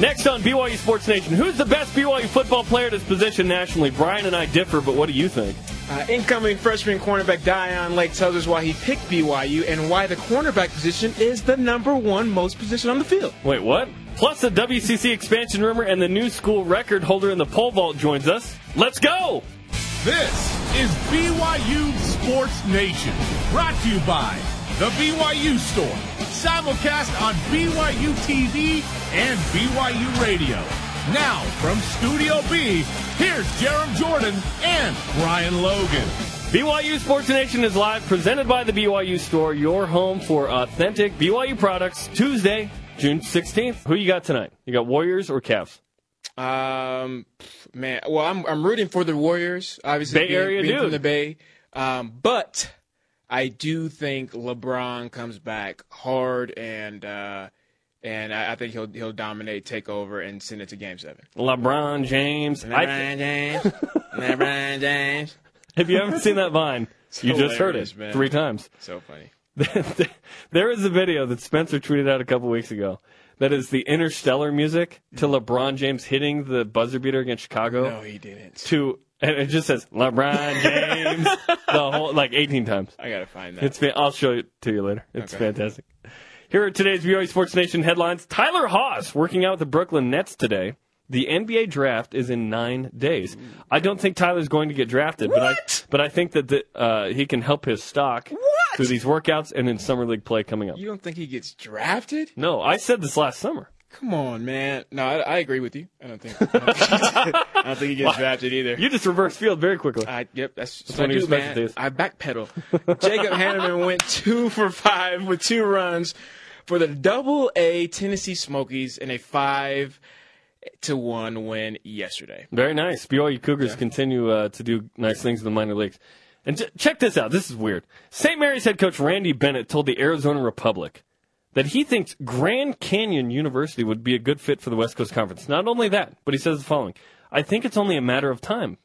Next on BYU Sports Nation, who's the best BYU football player at his position nationally? Brian and I differ, but what do you think? Uh, incoming freshman cornerback Dayan Lake tells us why he picked BYU and why the cornerback position is the number one most position on the field. Wait, what? Plus, the WCC expansion rumor and the new school record holder in the pole vault joins us. Let's go! This is BYU Sports Nation, brought to you by The BYU Store, simulcast on BYU TV and BYU Radio. Now, from Studio B, here's Jarom Jordan and Brian Logan. BYU Sports Nation is live, presented by the BYU Store, your home for authentic BYU products, Tuesday, June 16th. Who you got tonight? You got Warriors or Cavs? Um, man, well, I'm I'm rooting for the Warriors. Obviously, Bay being, Area being dude. from the Bay. Um, but I do think LeBron comes back hard, and uh, and I, I think he'll he'll dominate, take over, and send it to Game Seven. LeBron James. LeBron James, LeBron James. if you haven't seen that Vine, you just heard it man. three times. So funny. there is a video that Spencer tweeted out a couple weeks ago that is the interstellar music to LeBron James hitting the buzzer beater against Chicago. No, he didn't. To and it just says LeBron James the whole like 18 times. I gotta find that. It's I'll show it to you later. It's Okay. fantastic. Here are today's BYU Sports Nation headlines. Tyler Haws working out with the Brooklyn Nets today. The NBA draft is in nine days. I don't think Tyler's going to get drafted, but I but I think that the, uh, he can help his stock through these workouts and in summer league play coming up. you don't think he gets drafted? No, I said this last summer. Come on, man. No, I, I agree with you. I don't think. I don't think, I don't think he gets drafted either. You just reverse field very quickly. I, yep, that's, that's what I of do, your man. I backpedal. Jacob Hannemann went two for five with two runs for the Double A Tennessee Smokies in a five to one win yesterday. Very nice. BYU Cougars continue uh, to do nice things in the minor leagues. And j- check this out. This is weird. St. Mary's head coach Randy Bennett told the Arizona Republic that he thinks Grand Canyon University would be a good fit for the West Coast Conference. Not only that, but he says the following I think it's only a matter of time.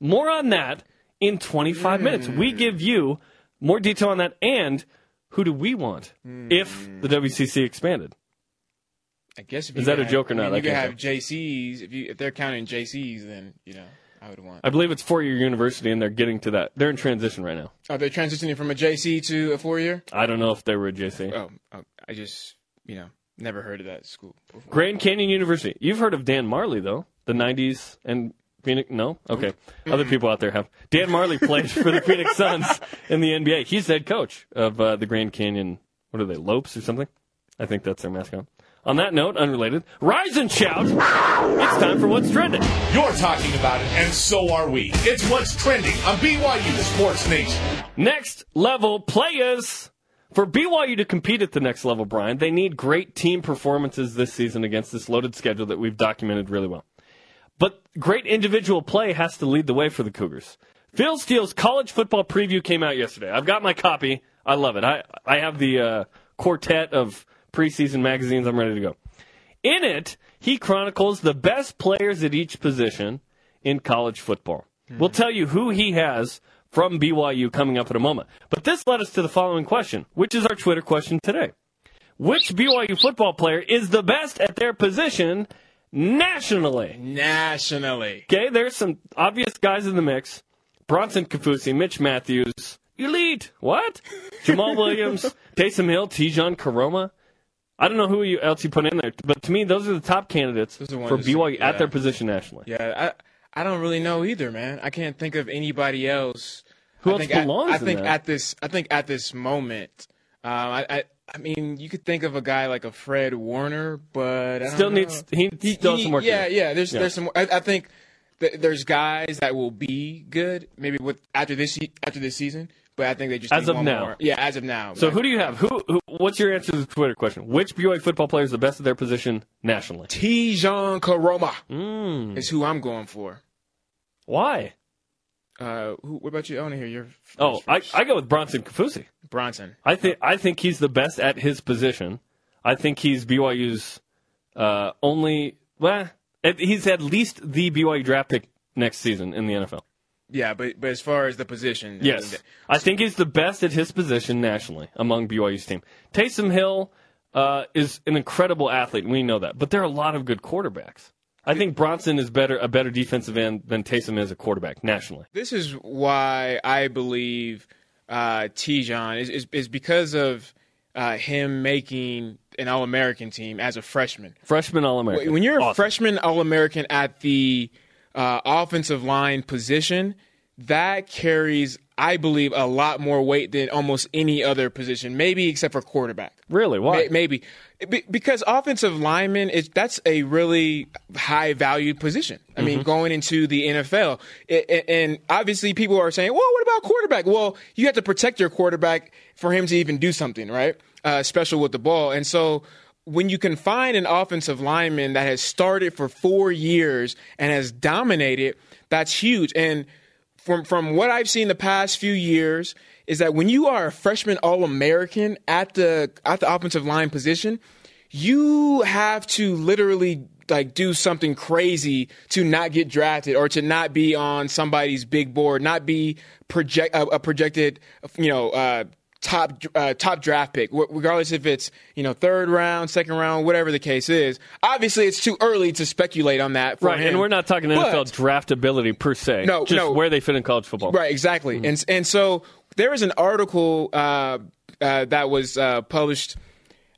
More on that in 25 hmm. minutes. We give you more detail on that and who do we want hmm. if the WCC expanded? I guess if Is that could a joke or have- I not? mean, you could can't have JCs if you if they're counting JCs, then you know I would want. I believe it's four year university and they're getting to that. They're in transition right now. Are they transitioning from a JC to a four year? I don't know if they were a JC. Oh, oh, I just you know never heard of that school. Before. Grand Canyon University. You've heard of Dan Majerle, though. The 90s and Phoenix. No? Okay. Other people out there have. Dan Majerle played for the Phoenix Suns in the NBA. He's head coach of uh, the Grand Canyon, what are they, Lopes or something? I think that's their mascot. On that note, unrelated, rise and shout. It's time for What's Trending. You're talking about it, and so are we. It's what's trending on BYU Sports Nation. Next level players. For BYU to compete at the next level, Brian, they need great team performances this season against this loaded schedule that we've documented really well. But great individual play has to lead the way for the Cougars. Phil Steele's college football preview came out yesterday. I've got my copy. I love it. I, I have the uh, quartet of preseason magazines. I'm ready to go. In it, he chronicles the best players at each position in college football. Mm-hmm. We'll tell you who he has from BYU coming up in a moment. But this led us to the following question, which is our Twitter question today. Which BYU football player is the best at their position nationally? Nationally, Okay, there's some obvious guys in the mix. Bronson Kaufusi, Mitch Matthews, elite. What? Jamaal Williams, Taysom Hill, Tejan Koroma. I don't know who you, else you put in there, but to me, those are the top candidates the for BYU yeah. at their position nationally. yeah, I I don't really know either, man. I can't think of anybody else. Who I else think at- belongs I in think that? at this I think at this moment, um, I, I I mean you could think of a guy like a Fred Warner, but I don't Still know. needs he still has some work. Yeah, yeah. There's Yeah. there's some. I, I think th- there's guys that will be good maybe with after this after this season, but I think they just As need of one now. more. Yeah, as of now. So who do you have? Who, who? What's your answer to the Twitter question? Which BYU football player is the best at their position nationally? Tejan Koroma Mm. is who I'm going for. Why? Uh, who, what about you? I want to hear your. Oh, I, first. I go with Bronson Kaufusi. Bronson. I think I think he's the best at his position. I think he's BYU's uh, only. Well, he's at least the BYU draft pick next season in the NFL. Yeah, but but as far as the position, Yes, I think he's the best at his position nationally among BYU's team. Taysom Hill, uh, is an incredible athlete. We know that, but there are a lot of good quarterbacks. I think Bronson is better a better defensive end than Taysom is a quarterback nationally. This is why I believe uh, Tejan is, is is because of uh, him making an All American team as a freshman. Freshman All American. When you're a Awesome. freshman All American at the uh, offensive line position, that carries, I believe, a lot more weight than almost any other position, maybe except for quarterback. really? Why? May- Maybe Be- because offensive lineman is that's a really high valued position. I Mm-hmm. mean, going into the NFL, I- I- and obviously people are saying, "Well, what about quarterback?" Well, you have to protect your quarterback for him to even do something, right? Uh, special with the ball, and so. When you can find an offensive lineman that has started for four years and has dominated, that's huge. And from from what I've seen the past few years is that when you are a freshman All American at the at the offensive line position, you have to literally like do something crazy to not get drafted or to not be on somebody's big board, not be project a, a projected you know uh, top uh, top draft pick, regardless if it's you know third round, second round, whatever the case is. Obviously, it's too early to speculate on that. For Right, him. and we're not talking But- NFL draftability per se. No, just no. where they fit in college football. Right, exactly. And and so there is an article uh, uh, that was uh, published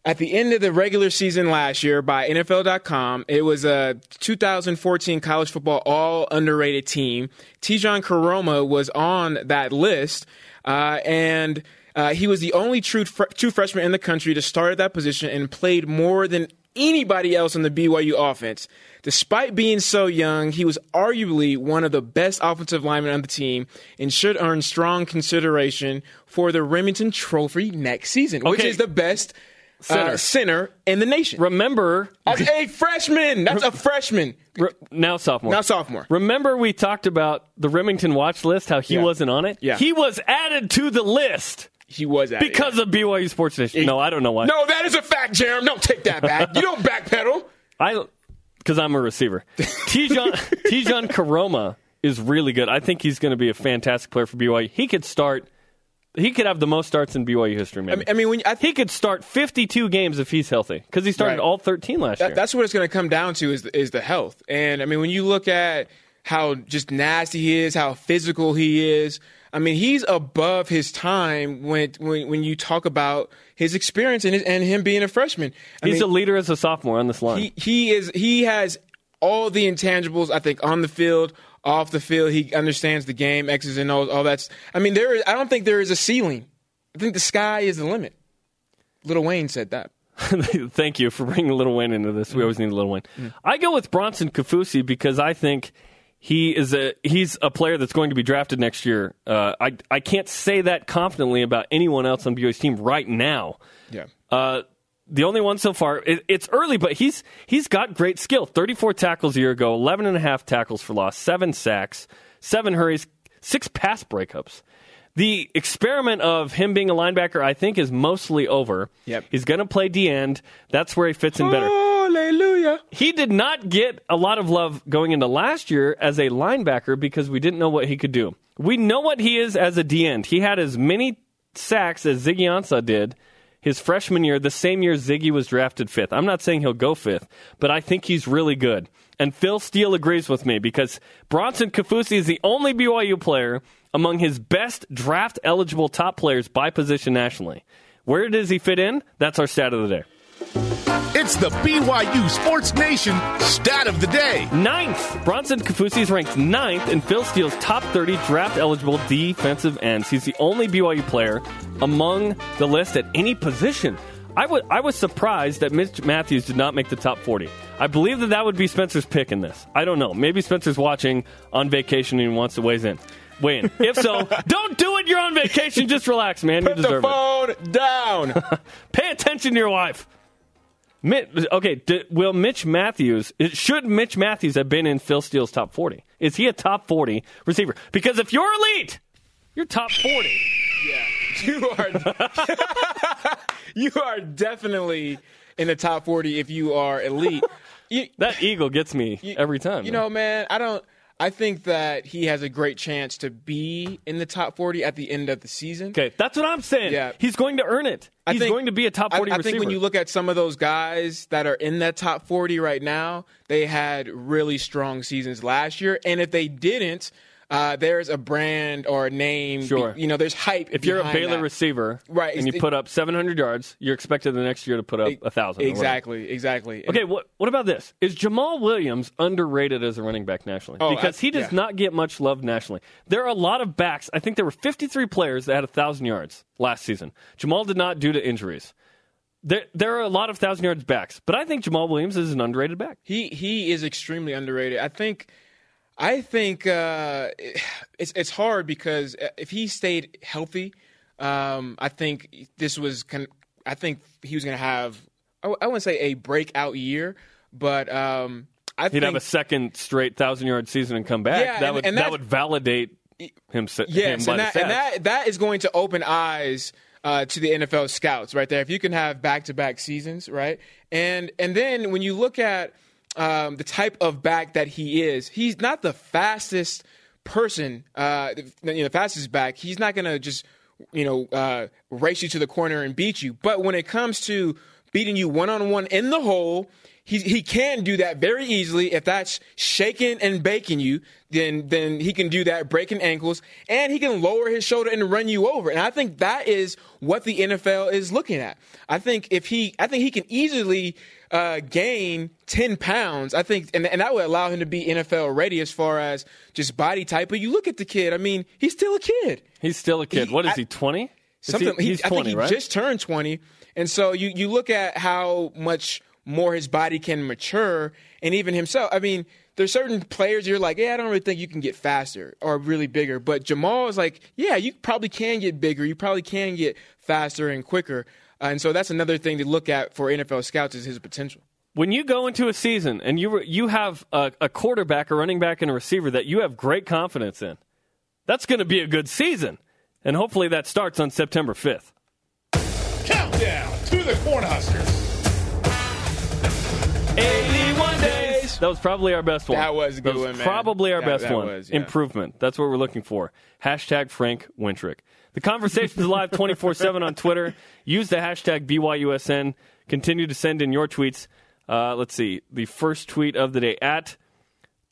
at the end of the regular season last year by NFL.com. It was a 2014 college football all underrated team. Tejan Koroma was on that list, uh, and uh, he was the only true fr- true freshman in the country to start at that position and played more than anybody else on the BYU offense. Despite being so young, he was arguably one of the best offensive linemen on the team and should earn strong consideration for the Remington Trophy next season, which is the best Center. uh, center in the nation. Remember, As a freshman, that's a freshman. re- now sophomore. Now sophomore. Remember, we talked about the Remington watch list, how he Yeah. wasn't on it? Yeah. He was added to the list He was at it, because of BYU Sports Nation. No, I don't know why. No, that is a fact, Jarom. Don't take that back. You don't backpedal. I because I'm a receiver. Tejan Tejan Koroma is really good. I think he's going to be a fantastic player for BYU. He could start. He could have the most starts in BYU history. Maybe. I mean, I mean when I he could start 52 games if he's healthy because he started Right. all 13 last year. That's what it's going to come down to is the, is the health. And I mean, when you look at how just nasty he is, how physical he is, I mean, he's above his time when when, when you talk about his experience and his, and him being a freshman. I he's mean, a leader as a sophomore on this line. he he is he has all the intangibles. I think on the field, off the field, he understands the game, X's and O's, all that's. I mean, there is. I don't think there is a ceiling. I think the sky is the limit. Little Wayne said that. Thank you for bringing Little Wayne into this. We mm. always need a Little Wayne. Mm. I go with Bronson Kaufusi because I think he is a he's a player that's going to be drafted next year. Uh, I I can't say that confidently about anyone else on BYU's team right now. Yeah. Uh, the only one so far. It, it's early, but he's he's got great skill. Thirty-four tackles a year ago, 11 and a half tackles for loss, seven sacks, seven hurries, six pass breakups. The experiment of him being a linebacker, I think, is mostly over. Yep. He's going to play D end. That's where he fits in better. Hallelujah. He did not get a lot of love going into last year as a linebacker because we didn't know what he could do. We know what he is as a D end. He had as many sacks as Ziggy Ansah did his freshman year, the same year Ziggy was drafted fifth. I'm not saying he'll go fifth, but I think he's really good. And Phil Steele agrees with me because Bronson Kaufusi is the only BYU player among his best draft eligible top players by position nationally. Where does he fit in? That's our stat of the day. It's the BYU Sports Nation stat of the day. Ninth, Bronson Kaufusi is ranked ninth in Phil Steele's top 30 draft eligible defensive ends. He's the only BYU player among the list at any position. I was surprised that Mitch Matthews did not make the top 40. I believe that that would be Spencer's pick in this. I don't know. Maybe Spencer's watching on vacation and wants to weigh in. Weigh in. If so, don't do it. You're on vacation. Just relax, man. You Put the deserve it. phone down. Pay attention to your wife. Okay, d- will Mitch Matthews, should Mitch Matthews have been in Phil Steele's top 40? Is he a top 40 receiver? Because if you're elite, you're top 40. Yeah, you are you are definitely in the top 40 if you are elite. You, That eagle gets me every time. you man. know, man, I don't I think that he has a great chance to be in the top 40 at the end of the season. Okay, that's what I'm saying. Yeah. He's going to earn it. He's think- going to be a top I- 40 I, receiver. think when you look at some of those guys that are in that top 40 right now, they had really strong seasons last year. And if they didn't, uh, there's a brand or a name. Sure. You know, there's hype. if you're a Baylor that. receiver Right, and you it's- put up 700 yards, you're expected the next year to put up a 1,000. or whatever. Exactly, exactly. Okay, what what about this? Is Jamaal Williams underrated as a running back nationally? Oh, because I- he does yeah. not get much love nationally. There are a lot of backs. I think there were 53 players that had 1,000 yards last season. Jamaal did not due to injuries. There, there are a lot of 1,000 yards backs, but I think Jamaal Williams is an underrated back. He he is extremely underrated. I think I think uh, it's it's hard because if he stayed healthy, um, I think this was con- I think he was going to have I w- I wouldn't say a breakout year, but um, I think He'd think have a second straight 1,000 yard season and come back. Yeah, that and- would and that would validate him, him Yes, by and that, and that that is going to open eyes uh, to the NFL scouts right there. If you can have back to back seasons, right, and and then when you look at um, the type of back that he is, he's not the fastest person, uh, you know, the fastest back. He's not going to just you know uh, race you to the corner and beat you. But when it comes to beating you one on one in the hole. He, he can do that very easily. If that's shaking and baking you, then then he can do that, breaking ankles, and he can lower his shoulder and run you over. And I think that is what the NFL is looking at. I think if he, I think he can easily uh, gain ten pounds. I think, and, and that would allow him to be NFL ready as far as just body type. But you look at the kid. I mean, he's still a kid. He's still a kid. He- what is I- he, 20? Something. he, he's I 20, think he right? just turned twenty, and so you you look at how much more his body can mature, and even himself. I mean, there's certain players you're like, yeah, I don't really think you can get faster or really bigger. But Jamaal is like, yeah, you probably can get bigger. You probably can get faster and quicker. And so that's another thing to look at for NFL scouts is his potential. when you go into a season and you you have a, a quarterback, a running back, and a receiver that you have great confidence in, that's going to be a good season, and hopefully that starts on September fifth. Countdown to the Cornhuskers. 81 days. That was probably our best one. That was a good That one, man. Probably our That- best that one. was, yeah. Improvement. That's what we're looking for. Hashtag Frank Wintrick. The conversation is live 24 7 on Twitter. Use the hashtag BYUSN. Continue to send in your tweets. Uh, let's see. The first tweet of the day at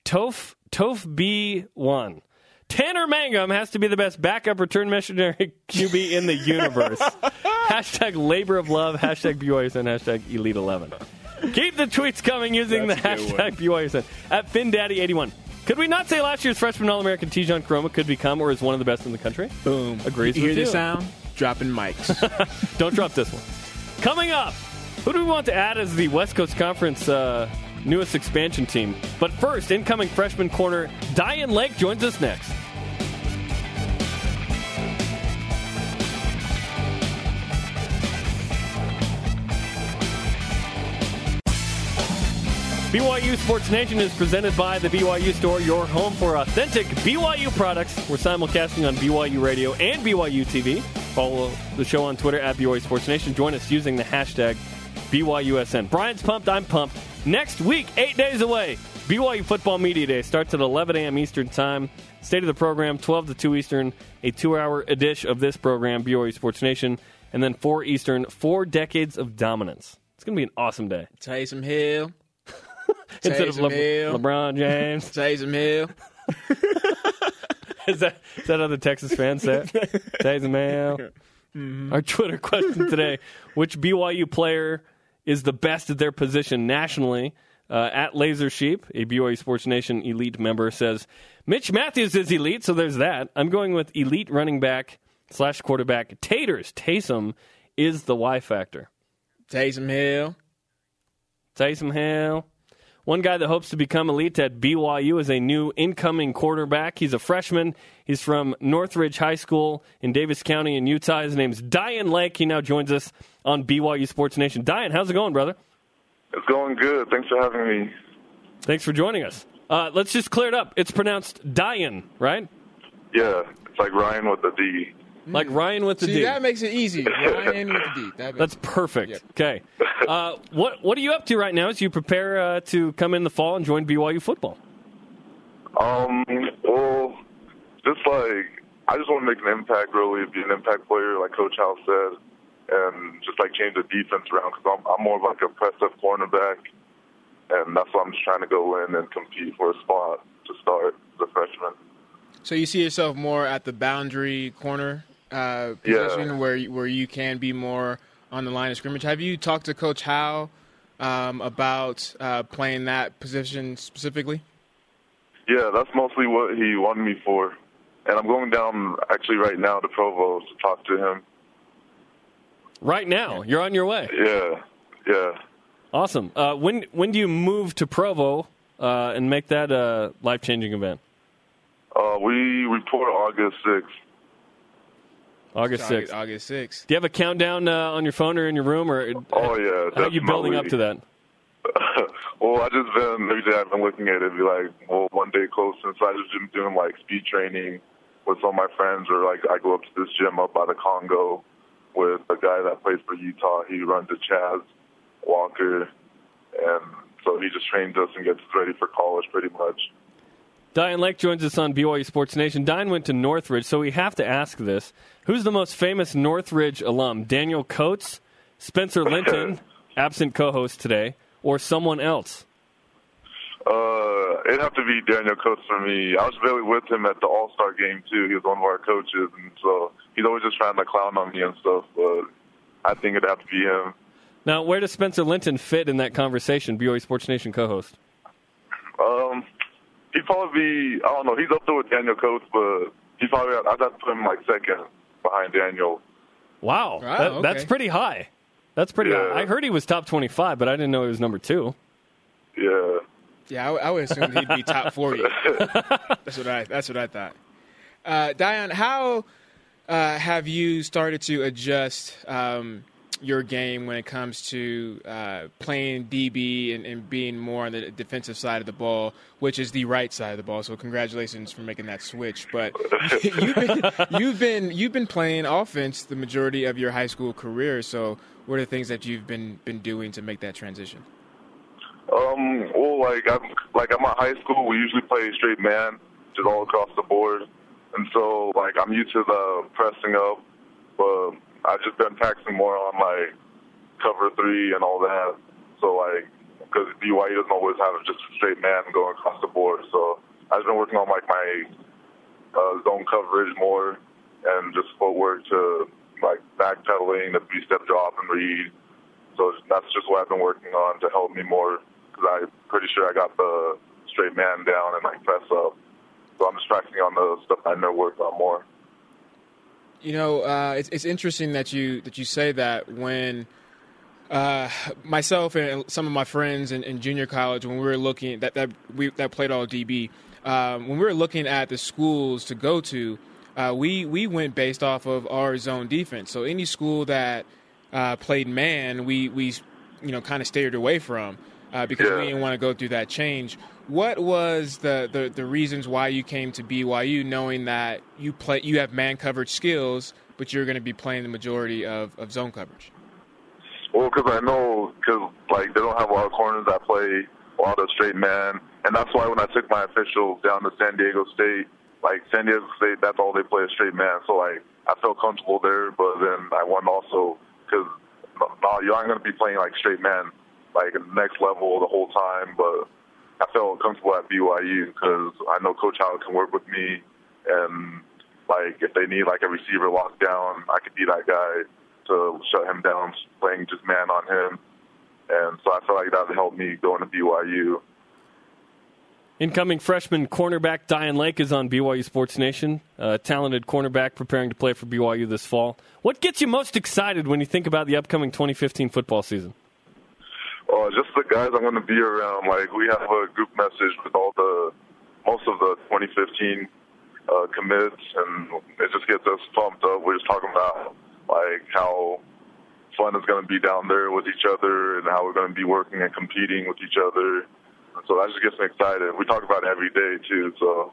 Toph, Toph B1. Tanner Mangum has to be the best backup return missionary QB in the universe. hashtag labor of love, hashtag BYUSN, hashtag elite 11. Keep the tweets coming using That's the hashtag BYUSN at FinDaddy81. Could we not say last year's freshman All American Tejan Koroma could become or is one of the best in the country? Boom. Agrees You hear with this you. sound? Dropping mics. Don't drop this one. Coming up, who do we want to add as the West Coast Conference uh, newest expansion team? But first, incoming freshman corner Dayan Lake joins us next. BYU Sports Nation is presented by the BYU Store, your home for authentic BYU products. We're simulcasting on BYU Radio and BYU TV. Follow the show on Twitter at BYU Sports Nation. Join us using the hashtag BYUSN. Brian's pumped, I'm pumped. Next week, eight days away, BYU Football Media Day starts at 11 a.m. Eastern Time. State of the program, 12 to 2 Eastern, a two hour edition of this program, BYU Sports Nation, and then 4 Eastern, four decades of dominance. It's going to be an awesome day. Taysom Hill. Instead of Le- Hill. LeBron James. Taysom Hill. Is that is that how the Texas fans say it? Taysom Hill. Our Twitter question today: Which BYU player is the best at their position nationally? Uh, at Laser Sheep, a BYU Sports Nation elite member, says Mitch Matthews is elite, so there's that. I'm going with elite running back slash quarterback Taters. Taysom is the Y factor. Taysom Hill. Taysom Hill. One guy that hopes to become elite at BYU is a new incoming quarterback. He's a freshman. He's from Northridge High School in Davis County in Utah. His name's Dayan Lake. He now joins us on BYU Sports Nation. Dayan, how's it going, brother? It's going good. Thanks for having me. Thanks for joining us. Uh, let's just clear it up. It's pronounced Dayan, right? Yeah, it's like Ryan with the D. Like Ryan with the See, D. that makes it easy. Ryan with the D. That That's makes, perfect. Yep. Okay. Uh, what What are you up to right now as you prepare uh, to come in the fall and join BYU football? Um, well, just like I just want to make an impact, really, be an impact player, like Coach House said, and just like change the defense around because I'm, I'm more of like a press-up cornerback, and that's why I'm just trying to go in and compete for a spot to start as a freshman. So you see yourself more at the boundary corner uh, Yeah. position where where you can be more on the line of scrimmage. Have you talked to Coach Howell um, about uh, playing that position specifically? Yeah, that's mostly what he wanted me for, and I'm going down actually right now to Provo to talk to him. Right now, you're on your way. Yeah, yeah. Awesome. Uh, when when do you move to Provo uh, and make that a life changing event? Uh, we report August 6th. August August, sixth. August 6th. Do you have a countdown uh, on your phone or in your room, or Oh yeah, how are you building up to that? well, I just been every day I've been looking at it, be like, well, one day close since I just been doing like speed training with some of my friends, or like I go up to this gym up by the Congo with a guy that plays for Utah. He runs a Chaz Walker, and so he just trains us and gets us ready for college, pretty much. Dayan Lake joins us on BYU Sports Nation. Dayan went to Northridge, so we have to ask this: Who's the most famous Northridge alum? Daniel Coats, Spencer Linton, absent co-host today, or someone else? Uh, it'd have to be Daniel Coats for me. I was really with him at the All Star game too. He was one of our coaches, and so he's always just trying to clown on me and stuff. But I think it'd have to be him. Now, where does Spencer Linton fit in that conversation? BYU Sports Nation co-host. Um, he'd probably be. I don't know. He's up there with Daniel Coats, but he's probably. I'd have to put him like second behind Daniel. Wow, Wow, that- okay. that's pretty high. That's pretty. Yeah. high. I heard he was top twenty-five, but I didn't know he was number two. Yeah. Yeah, I, would- I would assume he'd be top 40. that's what I. That's what I thought. Uh, Dayan, how uh, have you started to adjust um, your game when it comes to uh, playing DB and, and being more on the defensive side of the ball, which is the right side of the ball? So congratulations for making that switch. But you've been you've been you've been playing offense the majority of your high school career. So what are the things that you've been been doing to make that transition? Um, well, like I'm like I'm at high school. We usually play straight man, just all across the board, and so like I'm used to the pressing up, but I've just been practicing more on like cover three and all that. So like, because BYU doesn't always have just a straight man going across the board, so I've been working on like my uh, zone coverage more and just footwork to like backpedaling, the three step drop and read. So that's just what I've been working on to help me more because I'm pretty sure I got the straight man down and like press up. So I'm just practicing on the stuff I know work on more. You know, uh, it's it's interesting that you that you say that when uh, myself and some of my friends in, in junior college, when we were looking that that we that played all DB, um, when we were looking at the schools to go to, uh, we we went based off of our zone defense. So any school that uh, played man, we we you know kind of steered away from uh, because we didn't want to go through that change. What was the, the, the reasons why you came to BYU, knowing that you play you have man coverage skills, but you're going to be playing the majority of, of zone coverage? Well, because I know, because like they don't have a lot of corners that play a lot of straight man, and that's why when I took my officials down to San Diego State, like San Diego State, that's all they play is straight man. So like I felt comfortable there, but then I wanted also because no, you aren't going to be playing like straight man, like next level the whole time, but. I felt comfortable at BYU because I know Coach Howard can work with me, and like if they need like a receiver locked down, I could be that guy to shut him down, playing just man on him. And so I feel like that would help me going to BYU. Incoming freshman cornerback Dayan Lake is on BYU Sports Nation. A talented cornerback preparing to play for BYU this fall. What gets you most excited when you think about the upcoming 2015 football season? Uh, just the guys I'm going to be around. Like we have a group message with all the most of the 2015 uh, commits, and it just gets us pumped up. We're just talking about like how fun it's going to be down there with each other, and how we're going to be working and competing with each other. So that just gets me excited. We talk about it every day too. So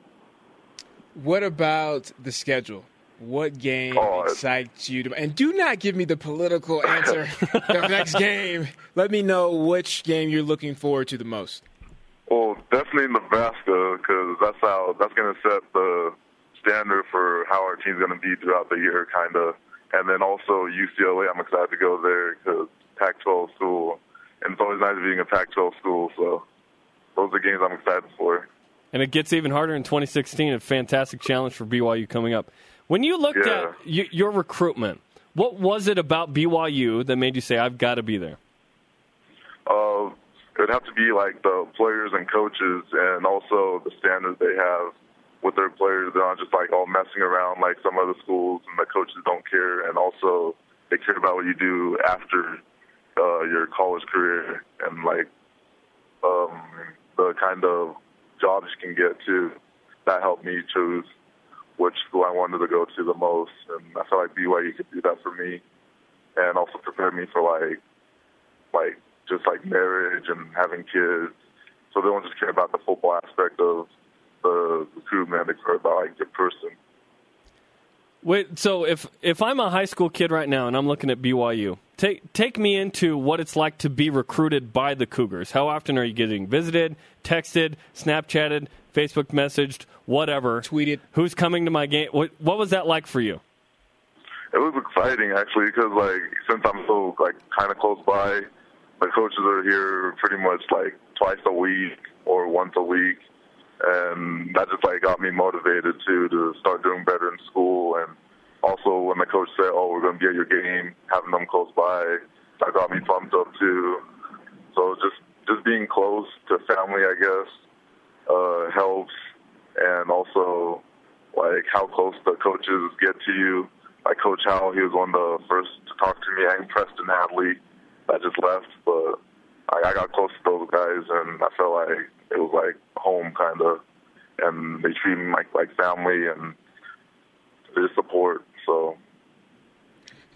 What about the schedule? What game it's- excites you? To, and do not give me the political answer. the next game. Let me know which game you're looking forward to the most. Well, definitely Nebraska because that's how that's going to set the standard for how our team's going to be throughout the year, kind of. And then also UCLA, I'm excited to go there because Pac-12 school, and it's always nice being a Pac-12 school. So those are games I'm excited for. And it gets even harder in 2016. A fantastic challenge for BYU coming up. When you looked Yeah. at y- your recruitment, what was it about BYU that made you say, "I've got to be there"? Uh, it would have to be like the players and coaches, and also the standards they have with their players. They're not just like all messing around like some other schools, and the coaches don't care. And also, they care about what you do after uh, your college career, and like um, the kind of jobs you can get too. That helped me choose which school I wanted to go to the most, and I felt like BYU could do that for me, and also prepare me for like like just like marriage and having kids. So they don't just care about the football aspect of the recruitment. They care about like the person. Wait, so if if I'm a high school kid right now and I'm looking at BYU, take take me into what it's like to be recruited by the Cougars. How often are you getting visited, texted, Snapchatted, Facebook messaged, whatever? Tweeted. Who's coming to my game? What what was that like for you? It was exciting actually because like since I'm so like kind of close by, my coaches are here pretty much like twice a week or once a week, and that just like got me motivated too to start doing better in school. And also when the coach said, "Oh, we're going to be at your game," having them close by, that got me pumped up too. So just just being close to family, I guess, uh, helps, and also like how close the coaches get to you. Like Coach Howell, he was one of the first to talk to me. I Preston Hadley that just left, but I, I got close to those guys, and I felt like it was like home kind of, and they treat me like like family and their support. So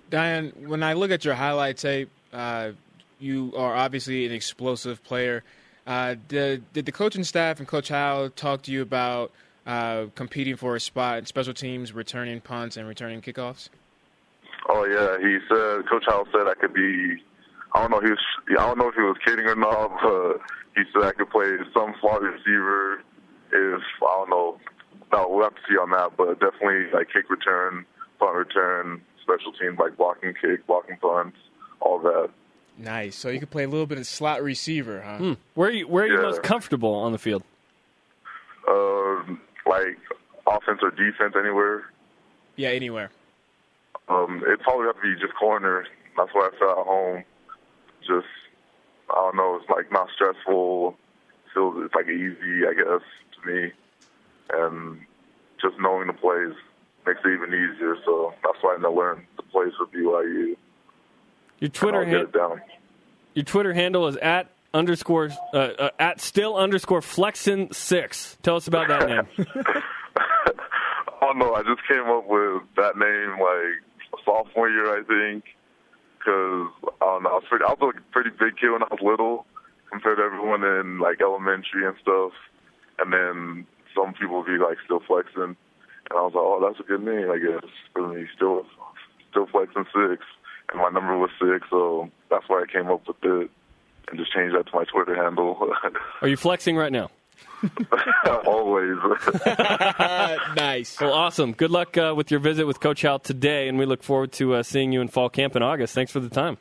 Dayan, when I look at your highlight tape, uh, you are obviously an explosive player. Uh, did, did the coaching staff and Coach Howell talk to you about uh, competing for a spot in special teams, returning punts, and returning kickoffs? Oh yeah, he said Coach Howell said I could be. I don't know. He was. I don't know if he was kidding or not, but he said I could play some slot receiver. If I don't know, no, we'll have to see on that. But definitely like kick return, punt return, special teams like blocking kick, blocking punts, all that. Nice. So you could play a little bit of slot receiver, huh? Where are you where are you Yeah. most comfortable on the field? Uh, like offense or defense anywhere. Yeah, anywhere. Um, it probably have to be just corner. That's where I felt at home. Just I don't know. It's like not stressful. Feels it's like easy, I guess, to me. And just knowing the plays makes it even easier. So that's why I learned the plays for BYU. Your Twitter I'll get han- it down. your Twitter handle is at underscore uh, uh, at still underscore flexin six. Tell us about that name. Oh no, I just came up with that name like sophomore year, I think, because I don't know. I was, pretty, I was a pretty big kid when I was little compared to everyone in like elementary and stuff. And then some people would be like still flexing, and I was like, oh, that's a good name, I guess for me. Still, still flexing six, and my number was six, so that's why I came up with it. And just changed that to my Twitter handle. Are you flexing right now? Always. Uh, nice. Well, awesome. Good luck uh, with your visit with Coach Howell today, and we look forward to uh, seeing you in fall camp in August. Thanks for the time.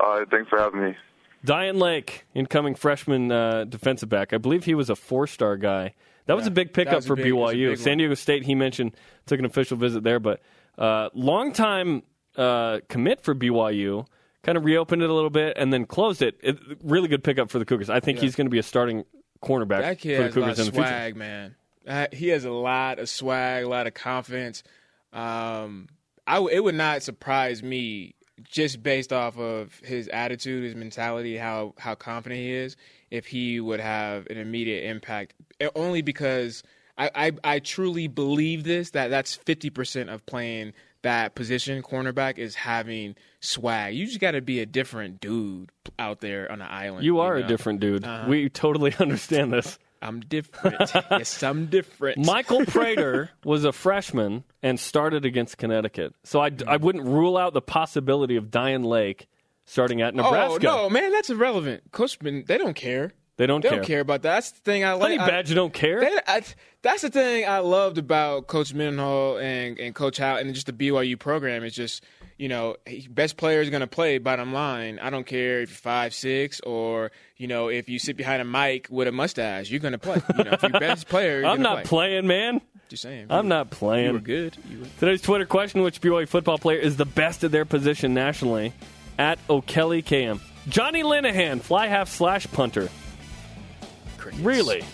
All right, thanks for having me. Dayan Lake, incoming freshman uh, defensive back. I believe he was a four-star guy. That was a big pickup for big- a BYU. San. Diego State, he mentioned, took an official visit there, but uh, long-time uh, commit for BYU. Kind of reopened it a little bit and then closed it. it really good pickup for the Cougars. I think he's going to be a starting cornerback That kid for the has a lot Cougars of in the future. swag, man. Uh, he has a lot of swag, a lot of confidence. Um, I w- it would not surprise me just based off of his attitude, his mentality, how how confident he is, if he would have an immediate impact. Eh, Only because I I, I truly believe this that that's fifty percent of playing that position, cornerback, is having swag. You just got to be a different dude out there on the island. You are a know? different dude. Uh-huh. We totally understand this. I'm different. yes, I'm different. Michael Prater was a freshman and started against Connecticut. So I, I wouldn't rule out the possibility of Dayan Lake starting at Nebraska. Oh no, man, that's irrelevant. Coachman, they don't care. They don't They care. don't care about that. That's the thing I like. Honey I- Badger don't care. They, I, that's the thing I loved about Coach Mendenhall and, and Coach Howell and just the BYU program is just, you know, best player is going to play, bottom line. I don't care if you're five six or, you know, if you sit behind a mic with a mustache, you're going to play. You know, if you're best player, you're I'm not play. playing, man. Just saying. I'm not playing. You were good. You were, Today's Twitter question: Which BYU football player is the best at their position nationally? At O'Kelly KM. Johnny Linehan, fly half slash punter. Crickets. Really?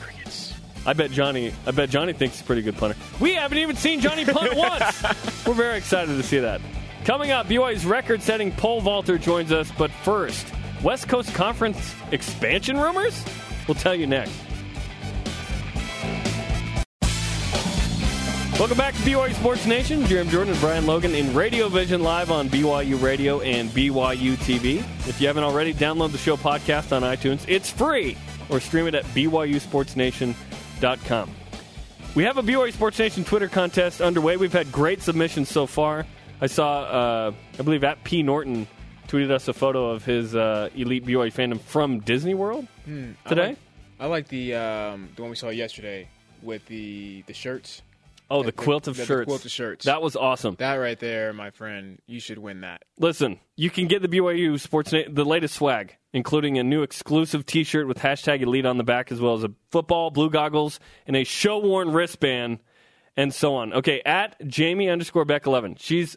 Crickets. I bet Johnny. I bet Johnny thinks he's a pretty good punter. We haven't even seen Johnny punt once. We're very excited to see that. Coming up, BYU's record-setting pole vaulter joins us. But first, West Coast Conference expansion rumors. We'll tell you next. Welcome back to BYU Sports Nation. Jarom Jordan and Brian Logan in Radio Vision live on BYU Radio and BYU TV. If you haven't already, download the show podcast on iTunes. It's free or stream it at BYUSportsNation.com. We have a BYU Sports Nation Twitter contest underway. We've had great submissions so far. I saw, uh, I believe, at P. Norton tweeted us a photo of his uh, elite BYU fandom from Disney World today. like- I like the um, the one we saw yesterday with the the shirts. Oh, the the- quilt of the- the shirts. quilt of shirts. That was awesome. That right there, my friend, you should win that. Listen, you can get the BYU Sports the latest swag, including a new exclusive T-shirt with hashtag Elite on the back, as well as a football, blue goggles, and a show-worn wristband, and so on. Okay, at Jamie underscore Beck eleven. She's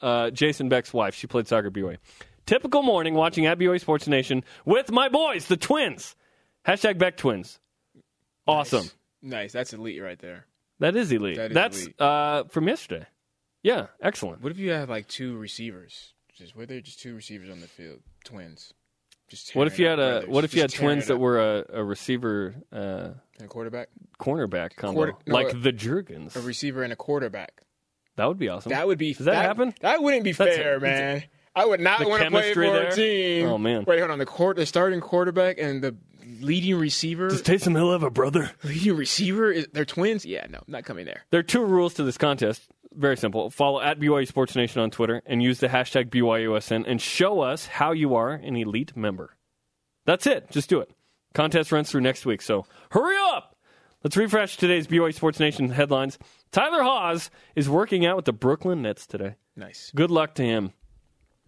uh, Jason Beck's wife. She played soccer at BYU. Typical morning watching at BYU Sports Nation with my boys, the twins. Hashtag Beck twins. Awesome. Nice. That's elite right there. That is elite. That is That's elite. Uh, from yesterday. Yeah, excellent. What if you have like two receivers? Just were there just two receivers on the field, twins? Just What if you had a up, What brothers, if you had twins that were a, a receiver? Uh, and a quarterback, cornerback combo, Quarter- no, like a- the Jurgens. a receiver, and a quarterback? that would be awesome. That would be. Does that happen? That wouldn't be That's- fair, it's- man. I would not want to play for there? a team. Oh, man. Wait, hold on. The court, the starting quarterback, and the leading receiver. Does Taysom Hill have a brother? leading receiver is they're twins. Yeah, no, not coming there. There are two rules to this contest. Very simple. Follow at BYU Sports Nation on Twitter and use the hashtag BYUSN and show us how you are an elite member. That's it. Just do it. Contest runs through next week, so hurry up. Let's refresh today's BYU Sports Nation headlines. Tyler Haws is working out with the Brooklyn Nets today. Nice. Good luck to him.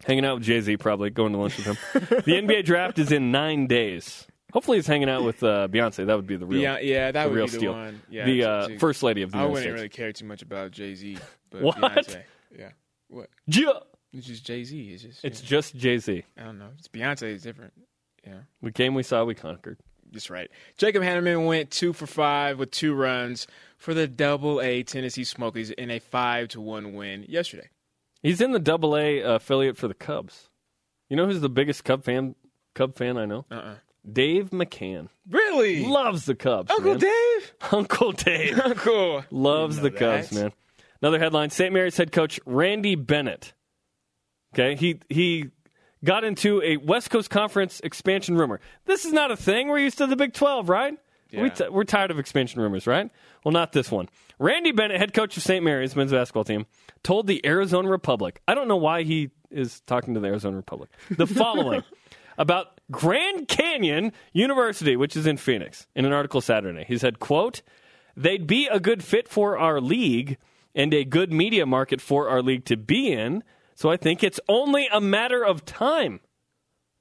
Hanging out with Jay Z, probably going to lunch with him. the NBA draft is in nine days. Hopefully, he's hanging out with uh, Beyonce. That would be the real, Yeah, yeah, that the would real be the steal. one. Yeah, the uh, Jay-Z. first lady of the I United wouldn't States. really care too much about Jay Z, but What? Beyonce. Yeah. What? Yeah. It's just Jay Z. It's just. It's yeah. just Jay Z. I don't know. It's Beyonce is different. Yeah. We came, we saw, we conquered. That's right. Jacob Hannemann went two for five with two runs for the Double A Tennessee Smokies in a five to one win yesterday. He's in the Double A affiliate for the Cubs. You know who's the biggest Cub fan? Cub fan I know. Uh uh Dave McCann Really? loves the Cubs. Uncle man. Dave? Uncle Dave Uncle. loves the Didn't Cubs, man. Another headline: St. Mary's head coach Randy Bennett. Okay, he he got into a West Coast Conference expansion rumor. This is not a thing. We're used to the Big Twelve, right? We t- we're tired of expansion rumors, right? Well, not this one. Randy Bennett, head coach of St. Mary's men's basketball team, told the Arizona Republic. I don't know why he is talking to the Arizona Republic. The following about Grand Canyon University, which is in Phoenix, in an article Saturday. He said, "quote They'd be a good fit for our league and a good media market for our league to be in. So I think it's only a matter of time."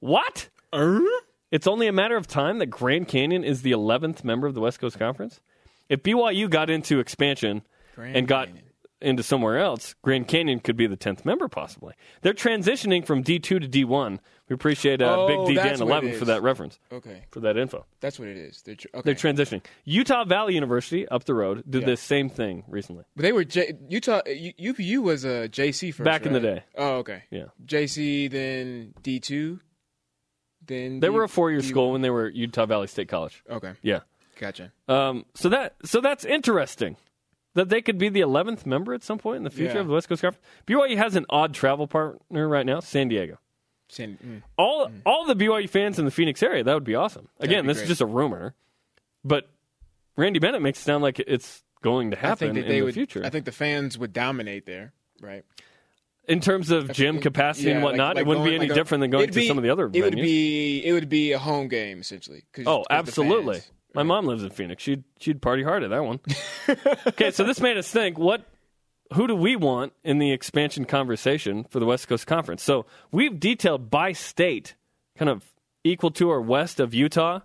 What? Uh-huh. It's only a matter of time that Grand Canyon is the 11th member of the West Coast Conference. If BYU got into expansion Grand and got Canyon. Into somewhere else, Grand Canyon could be the 10th member possibly. They're transitioning from D2 to D1. We appreciate uh, Oh, Big D Dan 11 for that reference, Okay. for that info. That's what it is. They're, tr- okay. They're transitioning. Utah Valley University up the road did Yeah. the same thing recently. But they were J- Utah. U- UVU was a JC first. Back in the day. Oh, okay. Yeah. JC, then D two, then They D- were a four-year D- school when they were Utah Valley State College. Okay, Yeah. gotcha. Um, so that so that's interesting that they could be the 11th member at some point in the future Yeah. of the West Coast Conference. BYU has an odd travel partner right now, San Diego. San, mm. All all the BYU fans in the Phoenix area, that would be awesome. Again, be this is just a rumor, but Randy Bennett makes it sound like it's going to I happen think that in they the would. future. I think the fans would dominate there, right? in terms of gym capacity and Yeah, like- whatnot, like it wouldn't be any like a- different than going it'd to some of the other It would venues. be it would be a home game essentially. Oh, absolutely. My mom lives in Phoenix. She'd she'd party hard at that one. okay, so this made us think: what, who do we want in the expansion conversation for the West Coast Conference? So we've detailed by state, kind of equal to or west of Utah,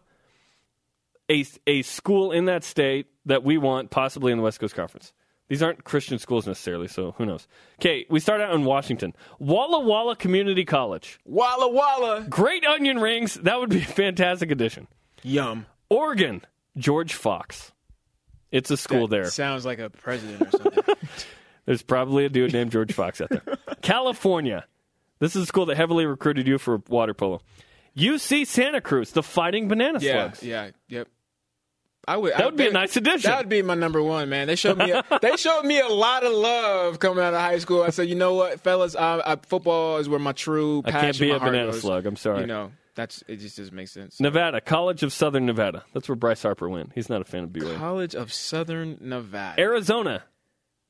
a a school in that state that we want possibly in the West Coast Conference. These aren't Christian schools necessarily, so who knows? Okay, we start out in Washington, Walla Walla Community College. Walla Walla. Great onion rings. That would be a fantastic addition. Yum. Oregon, George Fox. It's a school there. Sounds like a president or something. There's probably a dude named George Fox out there. California. This is a school that heavily recruited you for water polo. UC Santa Cruz, the Fighting Banana yeah. Slugs. Yeah. Yep. I would. That would be a nice addition. That would be my number one, man. They showed me. A, they showed me a lot of love coming out of high school. I said, you know what, fellas, I, I, football is where my true passion. Is. I can't be a banana goes. slug. I'm sorry. You know, that's it. Just doesn't make sense. Nevada, College of Southern Nevada. That's where Bryce Harper went. He's not a fan of BYU. College of Southern Nevada. Arizona,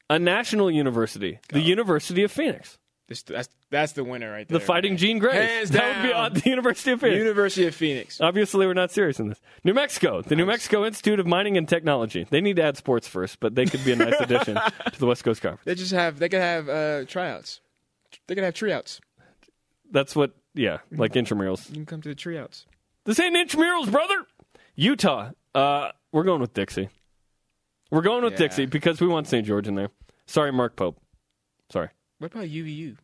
a national university, the University of Phoenix. This, that's that's the winner right there. The Fighting man. Gene Gray. Hands That would be on the University of Phoenix. University of Phoenix. Obviously, we're not serious in this. New Mexico, the New Mexico Institute of Mining and Technology. They need to add sports first, but they could be a nice addition to the West Coast Conference. They just have. They could have uh, tryouts. They could have tryouts. That's what, yeah, like intramurals. You can come to the tryouts. This ain't intramurals, brother. Utah, uh, we're going with Dixie. We're going with Yeah. Dixie because we want St. George in there. Sorry, Mark Pope. Sorry, What about UVU?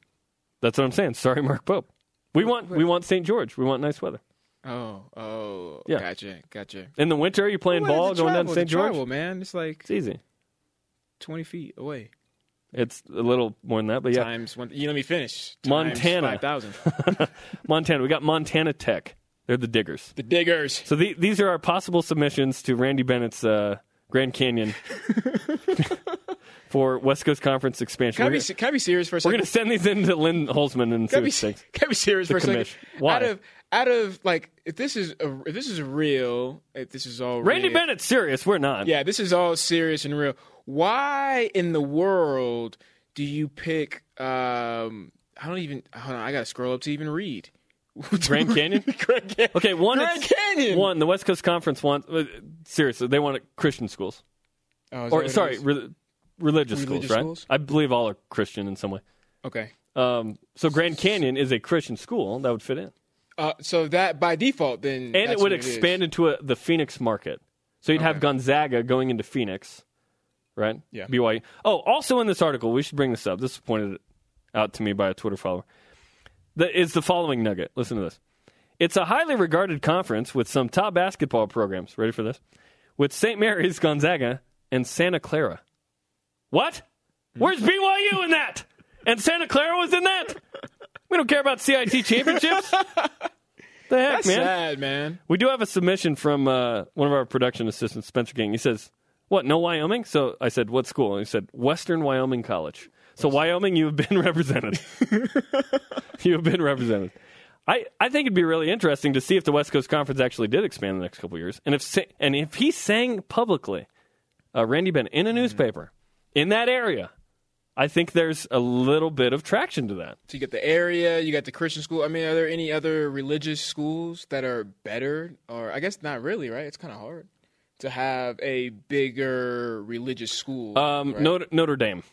that's what I'm saying. Sorry, Mark Pope. We want we want St. George. We want nice weather. Oh, oh, Yeah. gotcha, gotcha. In the winter, you playing Well, ball it's a going down to travel, St. it's a George. travel, man. It's like It's easy. twenty feet away. It's a little more than that, but yeah. Times one. You let me finish. Times Montana. Five thousand. Montana. We got Montana Tech. They're the diggers. the diggers. So the, these are our possible submissions to Randy Bennett's uh, Grand Canyon for West Coast Conference expansion. Can I be, gonna- can I be serious for a We're going to send these in to Lynn Holzman and see Can I be, can I be serious for a second? Why? Out of out of like if this is a, if this is real, if this is all Randy real, Bennett's serious. We're not. Yeah, this is all serious and real. Why in the world do you pick? Um, I don't even. Hold on, I got to scroll up to even read. Grand Canyon? Grand Canyon. Okay, one. Grand Canyon. One. The West Coast Conference wants. Uh, seriously, they want Christian schools. Oh, is that Or sorry, re- religious, schools, right? schools? I believe all are Christian in some way. okay. Um, so Grand Canyon is a Christian school that would fit in. Uh, so that by default, then and it would is. expand into a, the Phoenix market. So you'd have Gonzaga going into Phoenix, right? Yeah. BYU. Oh, also in this article, we should bring this up. This was pointed out to me by a Twitter follower. The, is the following nugget. Listen to this. It's a highly regarded conference with some top basketball programs. Ready for this? With St. Mary's, Gonzaga, and Santa Clara. What? Where's BYU in that? And Santa Clara was in that? We don't care about CIT championships. the heck, That's man? sad, man. We do have a submission from uh, one of our production assistants, Spencer King. He says, "What? No Wyoming?" So I said, "What school?" And he said, "Western Wyoming College." So Wyoming, you have been represented. you have been represented. I, I think it'd be really interesting to see if the West Coast Conference actually did expand in the next couple of years, and if and if he sang publicly, uh, Randy Bennett in a newspaper in that area. I think there's a little bit of traction to that. So you got the area, you got the Christian school. I mean, are there any other religious schools that are better? Or I guess not really, right? It's kind of hard to have a bigger religious school. Um, right? Notre, Notre Dame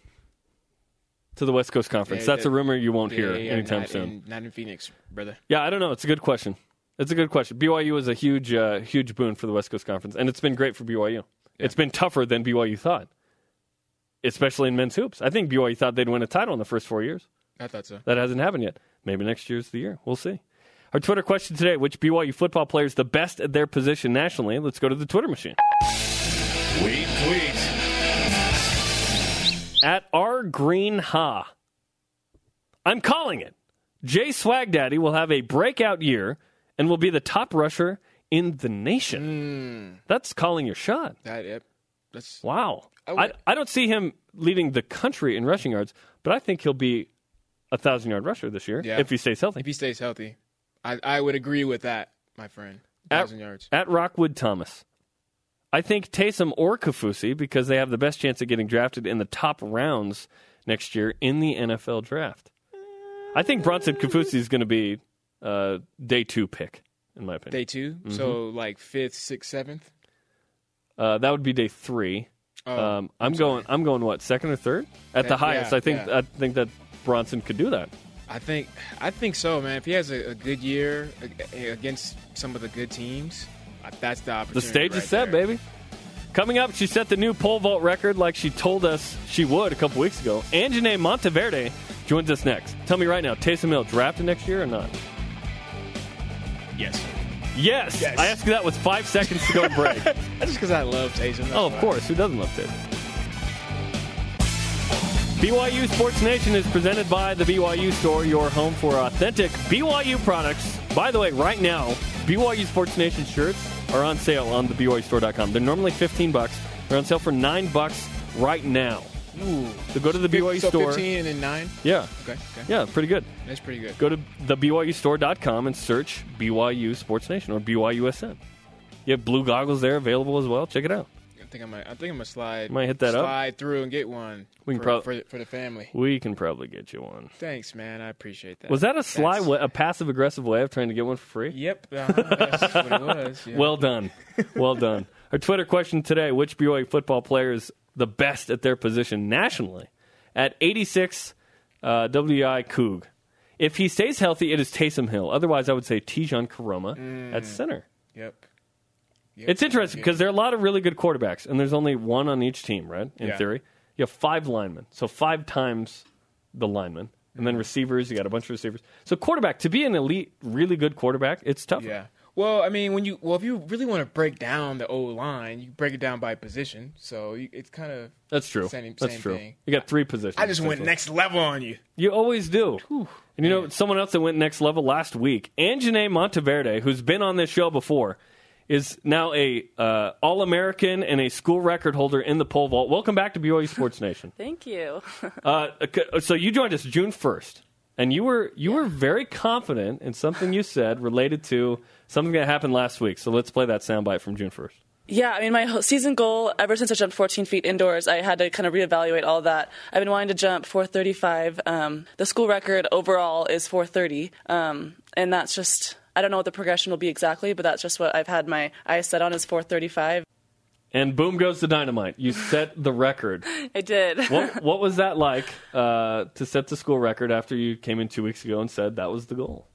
to the West Coast Conference. Yeah, That's a rumor you won't hear They are anytime not soon. In, not in Phoenix, brother. Yeah, I don't know. It's a good question. It's a good question. BYU is a huge, uh, huge boon for the West Coast Conference, and it's been great for BYU. It's been tougher than BYU thought, especially in men's hoops. I think BYU thought they'd win a title in the first four years. I thought so. That hasn't happened yet. Maybe next year's the year. We'll see. Our Twitter question today: Which BYU football player is the best at their position nationally? Let's go to the Twitter machine. Tweet, tweet. At R Green Ha. I'm calling it. Jay Swagdaddy will have a breakout year and will be the top rusher in the nation. Hmm. That's calling your shot. That yep. That's Wow. I I, would- I, don't see him leading the country in rushing yards, but I think he'll be a thousand yard rusher this year Yeah. if he stays healthy. if he stays healthy. I I would agree with that, my friend. At- Thousand yards. At Rockwood Thomas. I think Taysom or Kaufusi because they have the best chance of getting drafted in the top rounds next year in the NFL draft. I think Bronson Kaufusi is going to be uh, day two pick, in my opinion. Day 2 so like fifth, sixth, seventh. Uh, that would be day three. Oh, um, I'm going. I'm going. What second or third at the highest? yeah, I think. yeah. I think that Bronson could do that. I think I think so, man. If he has a, a good year against some of the good teams, uh, that's the opportunity. The stage right is set, there. baby. Coming up, she set the new pole vault record like she told us she would a couple weeks ago. Anjanae Monteverde joins us next. Tell me right now, Taysom Hill drafted next year or not? Yes. Yes. Yes. I asked you that with five seconds to go break. That's just because I love Taysom. that's oh, of why. course. Who doesn't love Taysom? BYU Sports Nation is presented by the BYU Store, your home for authentic BYU products. By the way, right now, BYU Sports Nation shirts are on sale on the BYUStore.com. They're normally 15 bucks. They're on sale for 9 bucks right now. Ooh. So go to the BYU so Store. 15 and 9? Yeah. Okay, okay. Yeah, pretty good. That's pretty good. Go to the BYUStore.com and search BYU Sports Nation or BYUSN. You have blue goggles there available as well. Check it out. I think I might. I think I'm gonna slide. Might hit that up. slide through and get one. We can for, prob- for, for the family. We can probably get you one. Thanks, man. I appreciate that. Was that a sly, way, a passive aggressive way of trying to get one for free? Yep. Uh-huh, that's what it was. Yeah. Well done. Well done. Our Twitter question today which BYU football player is the best at their position nationally? At 86 uh, WI Coog. If he stays healthy, it is Taysom Hill. Otherwise, I would say Tejan Koroma at center. Yep. Yep. It's interesting because there are a lot of really good quarterbacks, and there's only one on each team, right? In Yeah. theory, you have five linemen, so five times the linemen, and then receivers. You got a bunch of receivers. So quarterback to be an elite, really good quarterback, it's tough. Yeah. Well, I mean, when you well, if you really want to break down the O line, you break it down by position. So you, it's kind of That's true. Same- That's same true. thing. You got three positions. I just went essentially. next level on you. You always do. And you know, someone else that went next level last week, Anjanae Monteverde, who's been on this show before, is now a uh, All American and a school record holder in the pole vault. Welcome back to BYU Sports Nation. Thank you. Uh, so you joined us June first, and you were you were very confident in something you said related to something that happened last week. So let's play that soundbite from June first. yeah, I mean, my season goal, ever since I jumped 14 feet indoors, I had to kind of reevaluate all that. I've been wanting to jump 435. Um, the school record overall is 430. Um, and that's just, I don't know what the progression will be exactly, but that's just what I've had my eyes set on is 435. And boom goes the dynamite. You set the record. I did. What what was that like uh, to set the school record after you came in two weeks ago and said that was the goal?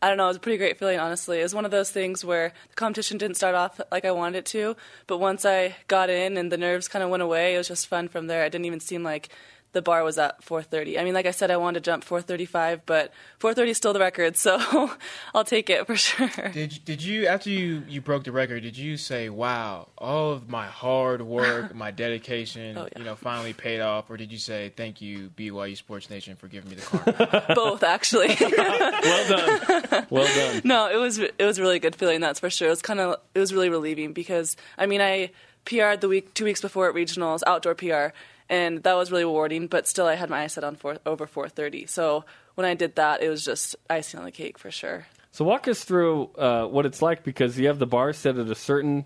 I don't know. It was a pretty great feeling, honestly. It was one of those things where the competition didn't start off like I wanted it to, but once I got in and the nerves kind of went away, it was just fun from there. It didn't even seem like the bar was at 4:30. I mean, like I said, I wanted to jump 4:35, but 4:30 is still the record, so I'll take it for sure. Did you, did you after you you broke the record? Did you say, "Wow, all of my hard work, my dedication, Oh, yeah. you know, finally paid off," or did you say, "Thank you, BYU Sports Nation, for giving me the car"? Both, actually. Well done. well done. no, it was it was a really good feeling. That's for sure. It was kind of it was really relieving because I mean I PR'd the week two weeks before at regionals, outdoor PR, and that was really rewarding. But still, I had my eyes set on four, over 430. So when I did that, it was just icing on the cake for sure. So walk us through uh, what it's like because you have the bar set at a certain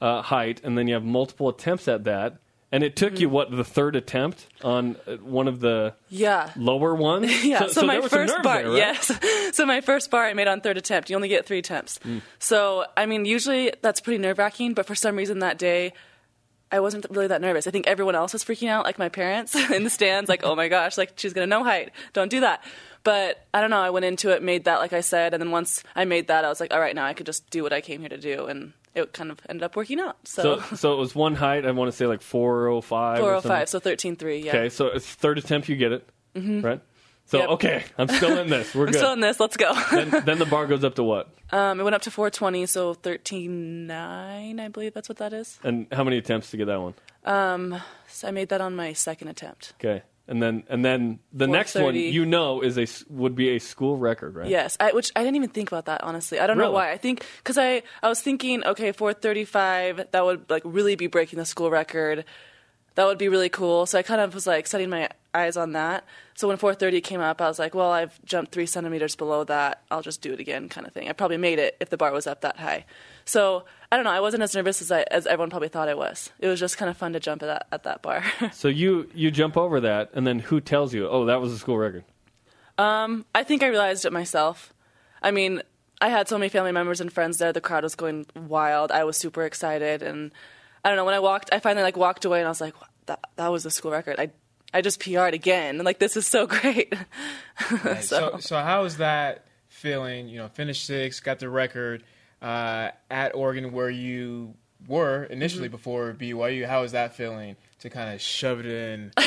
uh, height, and then you have multiple attempts at that. And it took Mm-hmm. you what the third attempt on uh, one of the Yeah. lower ones. Yeah, so, there my was first bar, there, right? yes. So my first bar I made on third attempt. You only get three attempts. Mm. So I mean, usually that's pretty nerve wracking, but for some reason that day, I wasn't really that nervous. I think everyone else was freaking out, like my parents in the stands, like, "Oh my gosh, like she's gonna no height, don't do that." But I don't know. I went into it, made that, like I said, and then once I made that, I was like, "All right, now I could just do what I came here to do," and it kind of ended up working out. So, So, so it was one height. I want to say like four oh five. 405, so 13.3, yeah. Okay, so it's third attempt you get it, mm-hmm. right? So Yep. okay, I'm still in this. We're I'm good. still in this. Let's go. then, then the bar goes up to what? um, it went up to 420, so 13.9, I believe that's what that is. And how many attempts to get that one? So I made that on my second attempt. Okay, and then and then the next one you know is a would be a school record, right? Yes, I, which I didn't even think about that honestly. I don't Really? know why. I think because I I was thinking, okay, 435, that would like really be breaking the school record. That would be really cool. So I kind of was like setting my eyes on that. So when 430 came up, I was like, well, I've jumped three centimeters below that. I'll just do it again, kind of thing. I probably made it if the bar was up that high. So I don't know. I wasn't as nervous as I, as everyone probably thought I was. It was just kind of fun to jump at that at that bar. So you you jump over that, and then who tells you? Oh, that was a school record. Um, I think I realized it myself. I mean, I had so many family members and friends there. The crowd was going wild. I was super excited, and I don't know. When I walked, I finally like walked away, and I was like, that that was a school record. I I just PR'd again. Like this is so great. Right. So, so how is that feeling? You know, finished sixth, got the record uh, at Oregon, where you were initially before BYU. How is that feeling to kind of shove it in? I'm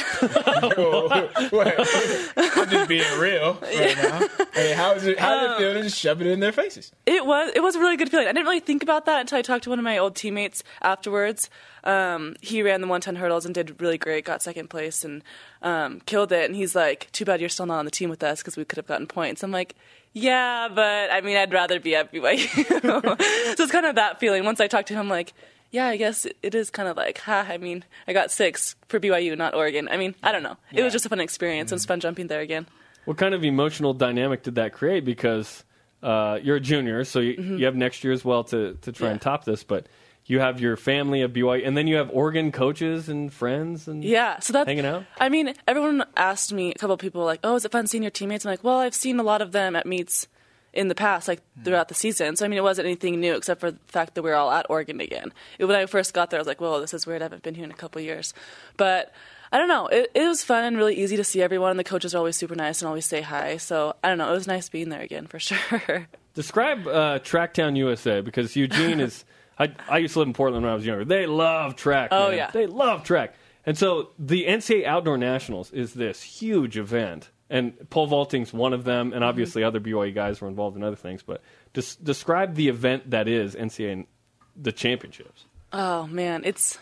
just being real right now. I mean, how is it? How did it feel to just shove it in their faces? It was it was a really good feeling. I didn't really think about that until I talked to one of my old teammates afterwards. Um, he ran the 110 hurdles and did really great, got second place and um, killed it. And he's like, "Too bad you're still not on the team with us because we could have gotten points." I'm like, "Yeah, but I mean, I'd rather be at BYU." so it's kind of that feeling. Once I talked to him, I'm like. Yeah, I guess it- is kind of like, ha, I mean, I got six for BYU, not Oregon. I mean, I don't know. It was just a fun experience. It was fun jumping there again. What kind of emotional dynamic did that create? Because uh, you're a junior, so you, you have next year as well to, to try and Mm-hmm. Top this. But you have your family at BYU, and then you have Oregon coaches and friends, and Yeah, so that's Hanging out? I mean, everyone asked me. A couple of people like, "Oh, is it fun seeing your teammates?" I'm like, "Well, I've seen a lot of them at meets in the past, like throughout the season. So I mean, it wasn't anything new except for the fact that we were all at Oregon again. When I first got there, I was like, "Whoa, this is weird. I haven't been here in a couple of years." But I don't know. It, it was fun and really easy to see everyone. And the coaches are always super nice and always say hi. So I don't know. It was nice being there again for sure. Describe uh, Tracktown USA because Eugene is. I, I used to live in Portland when I was younger. They love track. Oh, yeah. they love track. And so the NCAA Outdoor Nationals is this huge event, and pole vaulting's one of them, Mm-hmm. and obviously other BYU guys were involved in other things. But des- describe the event that is NCAA and the championships. Oh man, it's.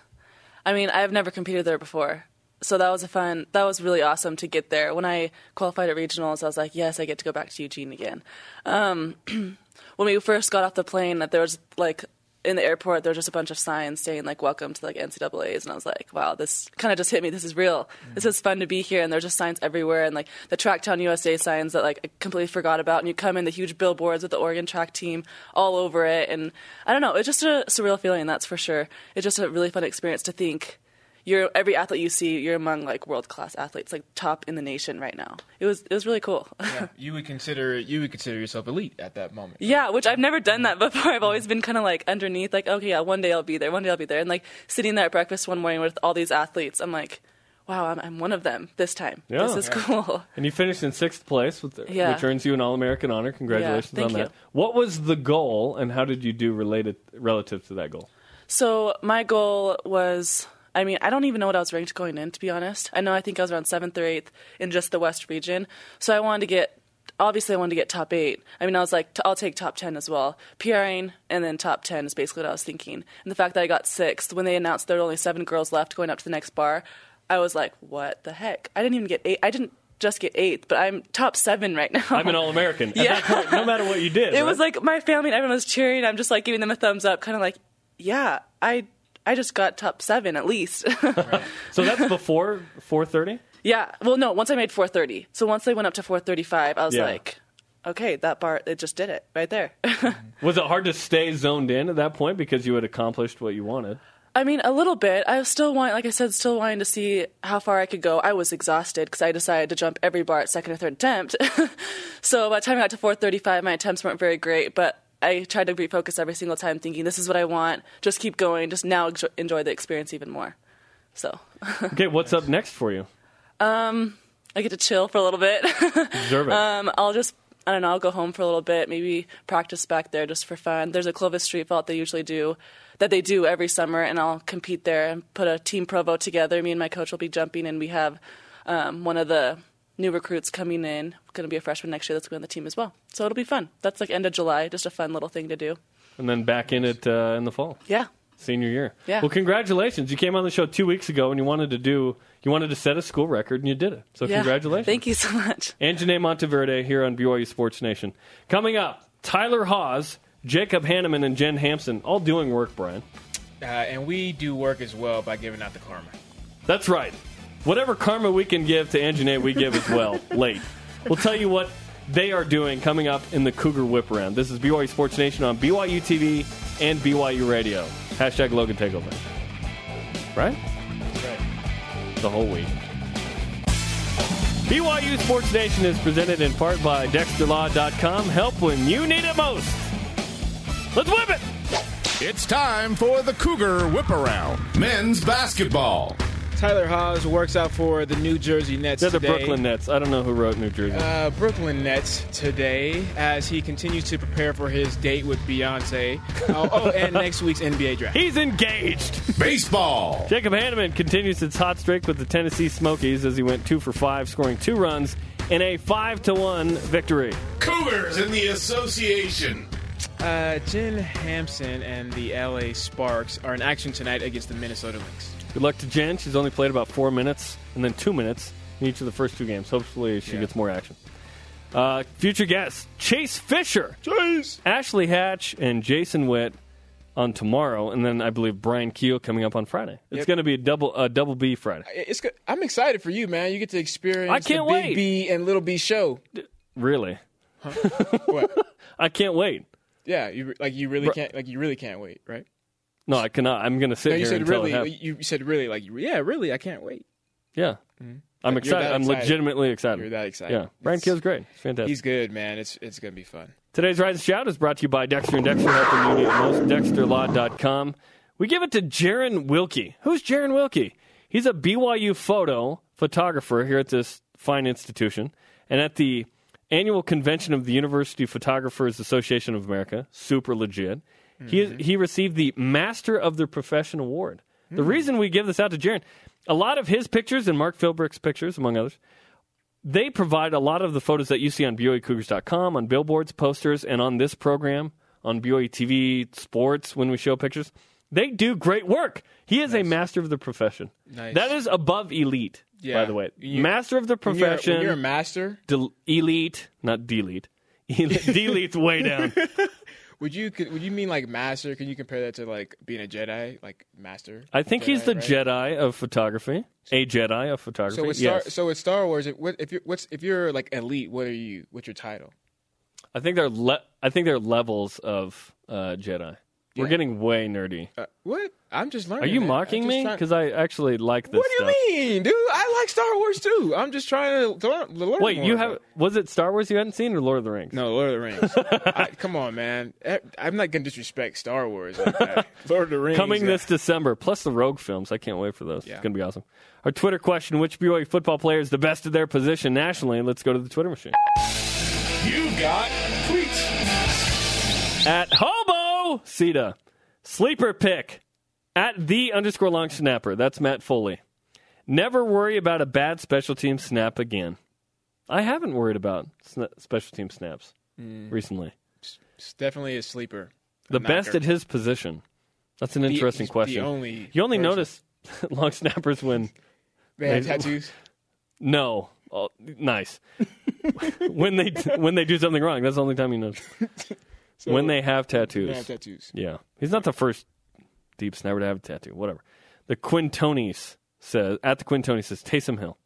I mean, I've never competed there before, so that was a fun. That was really awesome to get there. When I qualified at regionals, I was like, yes, I get to go back to Eugene again. Um, when we first got off the plane, that there was like in the airport, there was just a bunch of signs saying like "Welcome to like NCAA's," and I was like, wow, this kind of just hit me. This is real. This is fun to be here, and there's just signs everywhere, and like the Tracktown USA signs that like I completely forgot about, and you come in the huge billboards with the Oregon track team all over it, and I don't know, it's just a surreal feeling, that's for sure. It's just a really fun experience to think you're every athlete you see, you're among like world class athletes, like top in the nation right now. It was it was really cool. Yeah, you would consider you would consider yourself elite at that moment. Yeah, which I've never done that before. I've always been kind of like underneath, like, okay, yeah, one day I'll be there, one day I'll be there. And like sitting there at breakfast one morning with all these athletes, I'm like, wow, I'm, I'm one of them this time. Yeah. This is cool. And you finished in sixth place, with the, Yeah. which earns you an All American honor. Congratulations thank on that. you. What was the goal, and how did you do related relative to that goal? So my goal was, I mean, I don't even know what I was ranked going in, to be honest. I know I think I was around seventh or eighth in just the West region. So I wanted to get, obviously, I wanted to get top eight. I mean, I was like, I'll take top 10 as well. PRing and then top 10 is basically what I was thinking. And the fact that I got sixth, when they announced there were only seven girls left going up to the next bar, I was like, what the heck? I didn't even get eight. I didn't just get eighth, but I'm top seven right now. I'm an All American. Yeah. point, no matter what you did. It right? was like my family and everyone was cheering. I'm just like giving them a thumbs up, kind of like, yeah, I I just got top seven at least. so that's before 4:30. yeah. Well, no, once I made 430. So once they went up to 435, I was Yeah. like, okay, that bar, it just did it right there. Was it hard to stay zoned in at that point because you had accomplished what you wanted? I mean, a little bit. I was still want, like I said, still wanting to see how far I could go. I was exhausted because I decided to jump every bar at second or third attempt. so by the time I got to 435, my attempts weren't very great, but I tried to refocus every single time, thinking, this is what I want. Just keep going. Just now enjoy the experience even more. So Okay, what's up next for you? Um, I get to chill for a little bit. Observe it. um, I'll just, I don't know, I'll go home for a little bit, maybe practice back there just for fun. There's a Clovis Street Vault they usually do, that they do every summer, and I'll compete there and put a team provo together. Me and my coach will be jumping, and we have um, one of the new recruits coming in, going to be a freshman next year that's going to be on the team as well. So it'll be fun. That's like end of July, just a fun little thing to do. and then back in it uh, in the fall, Yeah. senior year. Yeah. Well, congratulations! You came on the show two weeks ago, and you wanted to do you wanted to set a school record, and you did it. So Yeah. congratulations! Thank you so much. Anjanae Monteverde here on BYU Sports Nation. Coming up, Tyler Haws, Jacob Hannemann, and Jen Hamson all doing work, Brian. Uh, and we do work as well by giving out the karma. That's right. Whatever karma we can give to Anjanae, we give as well, late. We'll tell you what they are doing coming up in the Cougar Whip Around. This is BYU Sports Nation on BYU TV and BYU Radio. Hashtag Logan Takeover. Right? Right. The whole week. BYU Sports Nation is presented in part by DexterLaw.com. Help when you need it most. Let's whip it! It's time for the Cougar Whip Around. Men's basketball. Tyler Haws works out for the New Jersey Nets They're the today. Brooklyn Nets. I don't know who wrote New Jersey. Uh, Brooklyn Nets today as he continues to prepare for his date with Beyonce. oh, oh, and next week's NBA draft. He's engaged. Baseball. Jacob Hanneman continues its hot streak with the Tennessee Smokies as he went two for five, scoring two runs in a five to one victory. Cougars in the association. Uh, Jen Hamson and the LA Sparks are in action tonight against the Minnesota Lynx. Good luck to Jen. She's only played about four minutes and then two minutes in each of the first two games. Hopefully, she Yeah. gets more action. Uh, future guests Chase Fisher, Jeez. Ashley Hatch, and Jason Witt on tomorrow, and then I believe Brian Keel coming up on Friday. It's Yep. going to be a double a double B Friday. It's good. I'm excited for you, man. You get to experience I can't the Big wait. B and Little B show. Really, What? I can't wait. yeah, you like you really can't like you really can't wait, right? No, I cannot. I'm going to sit No, you here said until really. it happens. You said really like yeah, really. I can't wait. Yeah, mm-hmm. I'm You're excited. I'm excited. legitimately excited. You're that excited. Yeah, Brian Keel's great. It's fantastic. He's good, man. It's it's gonna be fun. Today's Rise and Shout is brought to you by Dexter and Dexter helping you need it most. DexterLaw.com. We give it to Jaron Wilkie. Who's Jaron Wilkie? He's a BYU photo photographer here at this fine institution and at the annual convention of the University Photographers Association of America. Super legit. He is, he received the Master of the Profession award. The hmm. reason we give this out to Jaron, a lot of his pictures and Mark Philbrick's pictures, among others, they provide a lot of the photos that you see on BYUCougars.com, on billboards, posters, and on this program, on BYU TV Sports when we show pictures. They do great work. He is a master of the profession. Nice. That is above elite, by the way. You- master of the you're- profession, When you're, a master, del- elite, not delete. Delete's way down. Would you would you mean like master? Can you compare that to like being a Jedi, like master? I think he's the right? Jedi of photography. A Jedi of photography. So with Star, yes. so with Star Wars, if, if you're what's if you're like elite, what are you? What's your title? I think they're le- I think they're levels of uh, Jedi. We're Yeah. getting way nerdy. Uh, what? I'm just learning. Are you man. I'm mocking me? trying- Because I actually like this What do you stuff. mean, dude? I like Star Wars too. I'm just trying to learn. learn Wait, more you have it. was it Star Wars you hadn't seen or Lord of the Rings? No, Lord of the Rings. I, come on, man. I'm not gonna disrespect Star Wars like that. Lord of the Rings. Coming uh, this December, plus the Rogue films. I can't wait for those. Yeah. It's gonna be awesome. Our Twitter question: Which BYU football player is the best of their position nationally? Let's go to the Twitter machine. You've got tweets. At Hobo Sita, sleeper pick at the underscore long snapper. That's Matt Foley. Never worry about a bad special team snap again. I haven't worried about sna- special team snaps Mm. recently. It's definitely a sleeper. The A best at his position. That's an The- interesting question. The only you only person. notice long snappers when they have tattoos. no, oh, nice. when they when they do something wrong, that's the only time you notice. So, when they have tattoos. they have tattoos. Yeah, he's not the first deep snapper to have a tattoo. Whatever. The Quintonis says at the Quintonis says Taysom Hill.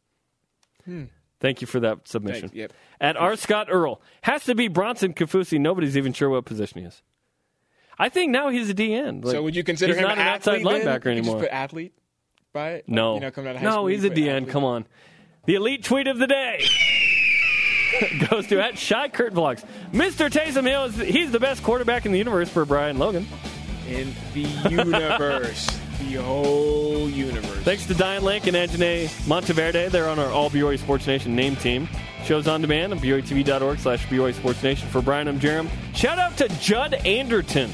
Thank you for that submission. Hmm. Thanks. Yep. At R. Scott Earl has to be Bronson Kaufusi. Nobody's even sure what position he is. I think now he's a DN. Like, so would you consider he's him not an an outside then? linebacker You anymore? Just put athlete by it. Like, No, you know, out of high no, school, he's a DN. athlete. Come on. The elite tweet of the day goes to at Shy Kurt Vlogs. Mr. Taysom Hill is he's the best quarterback in the universe for Brian Logan. in the universe, the whole universe. Thanks to Dayan Lake and Anjanae Monteverde. They're on our All BYU Sports Nation name team. Shows on demand on BYUtv.org slash BYU Sports Nation. For Brian, I'm Jarom. Shout out to Judd Anderton.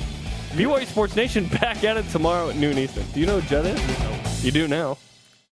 BYU Sports Nation back at it tomorrow at noon Eastern. Do you know who Judd is? You do now.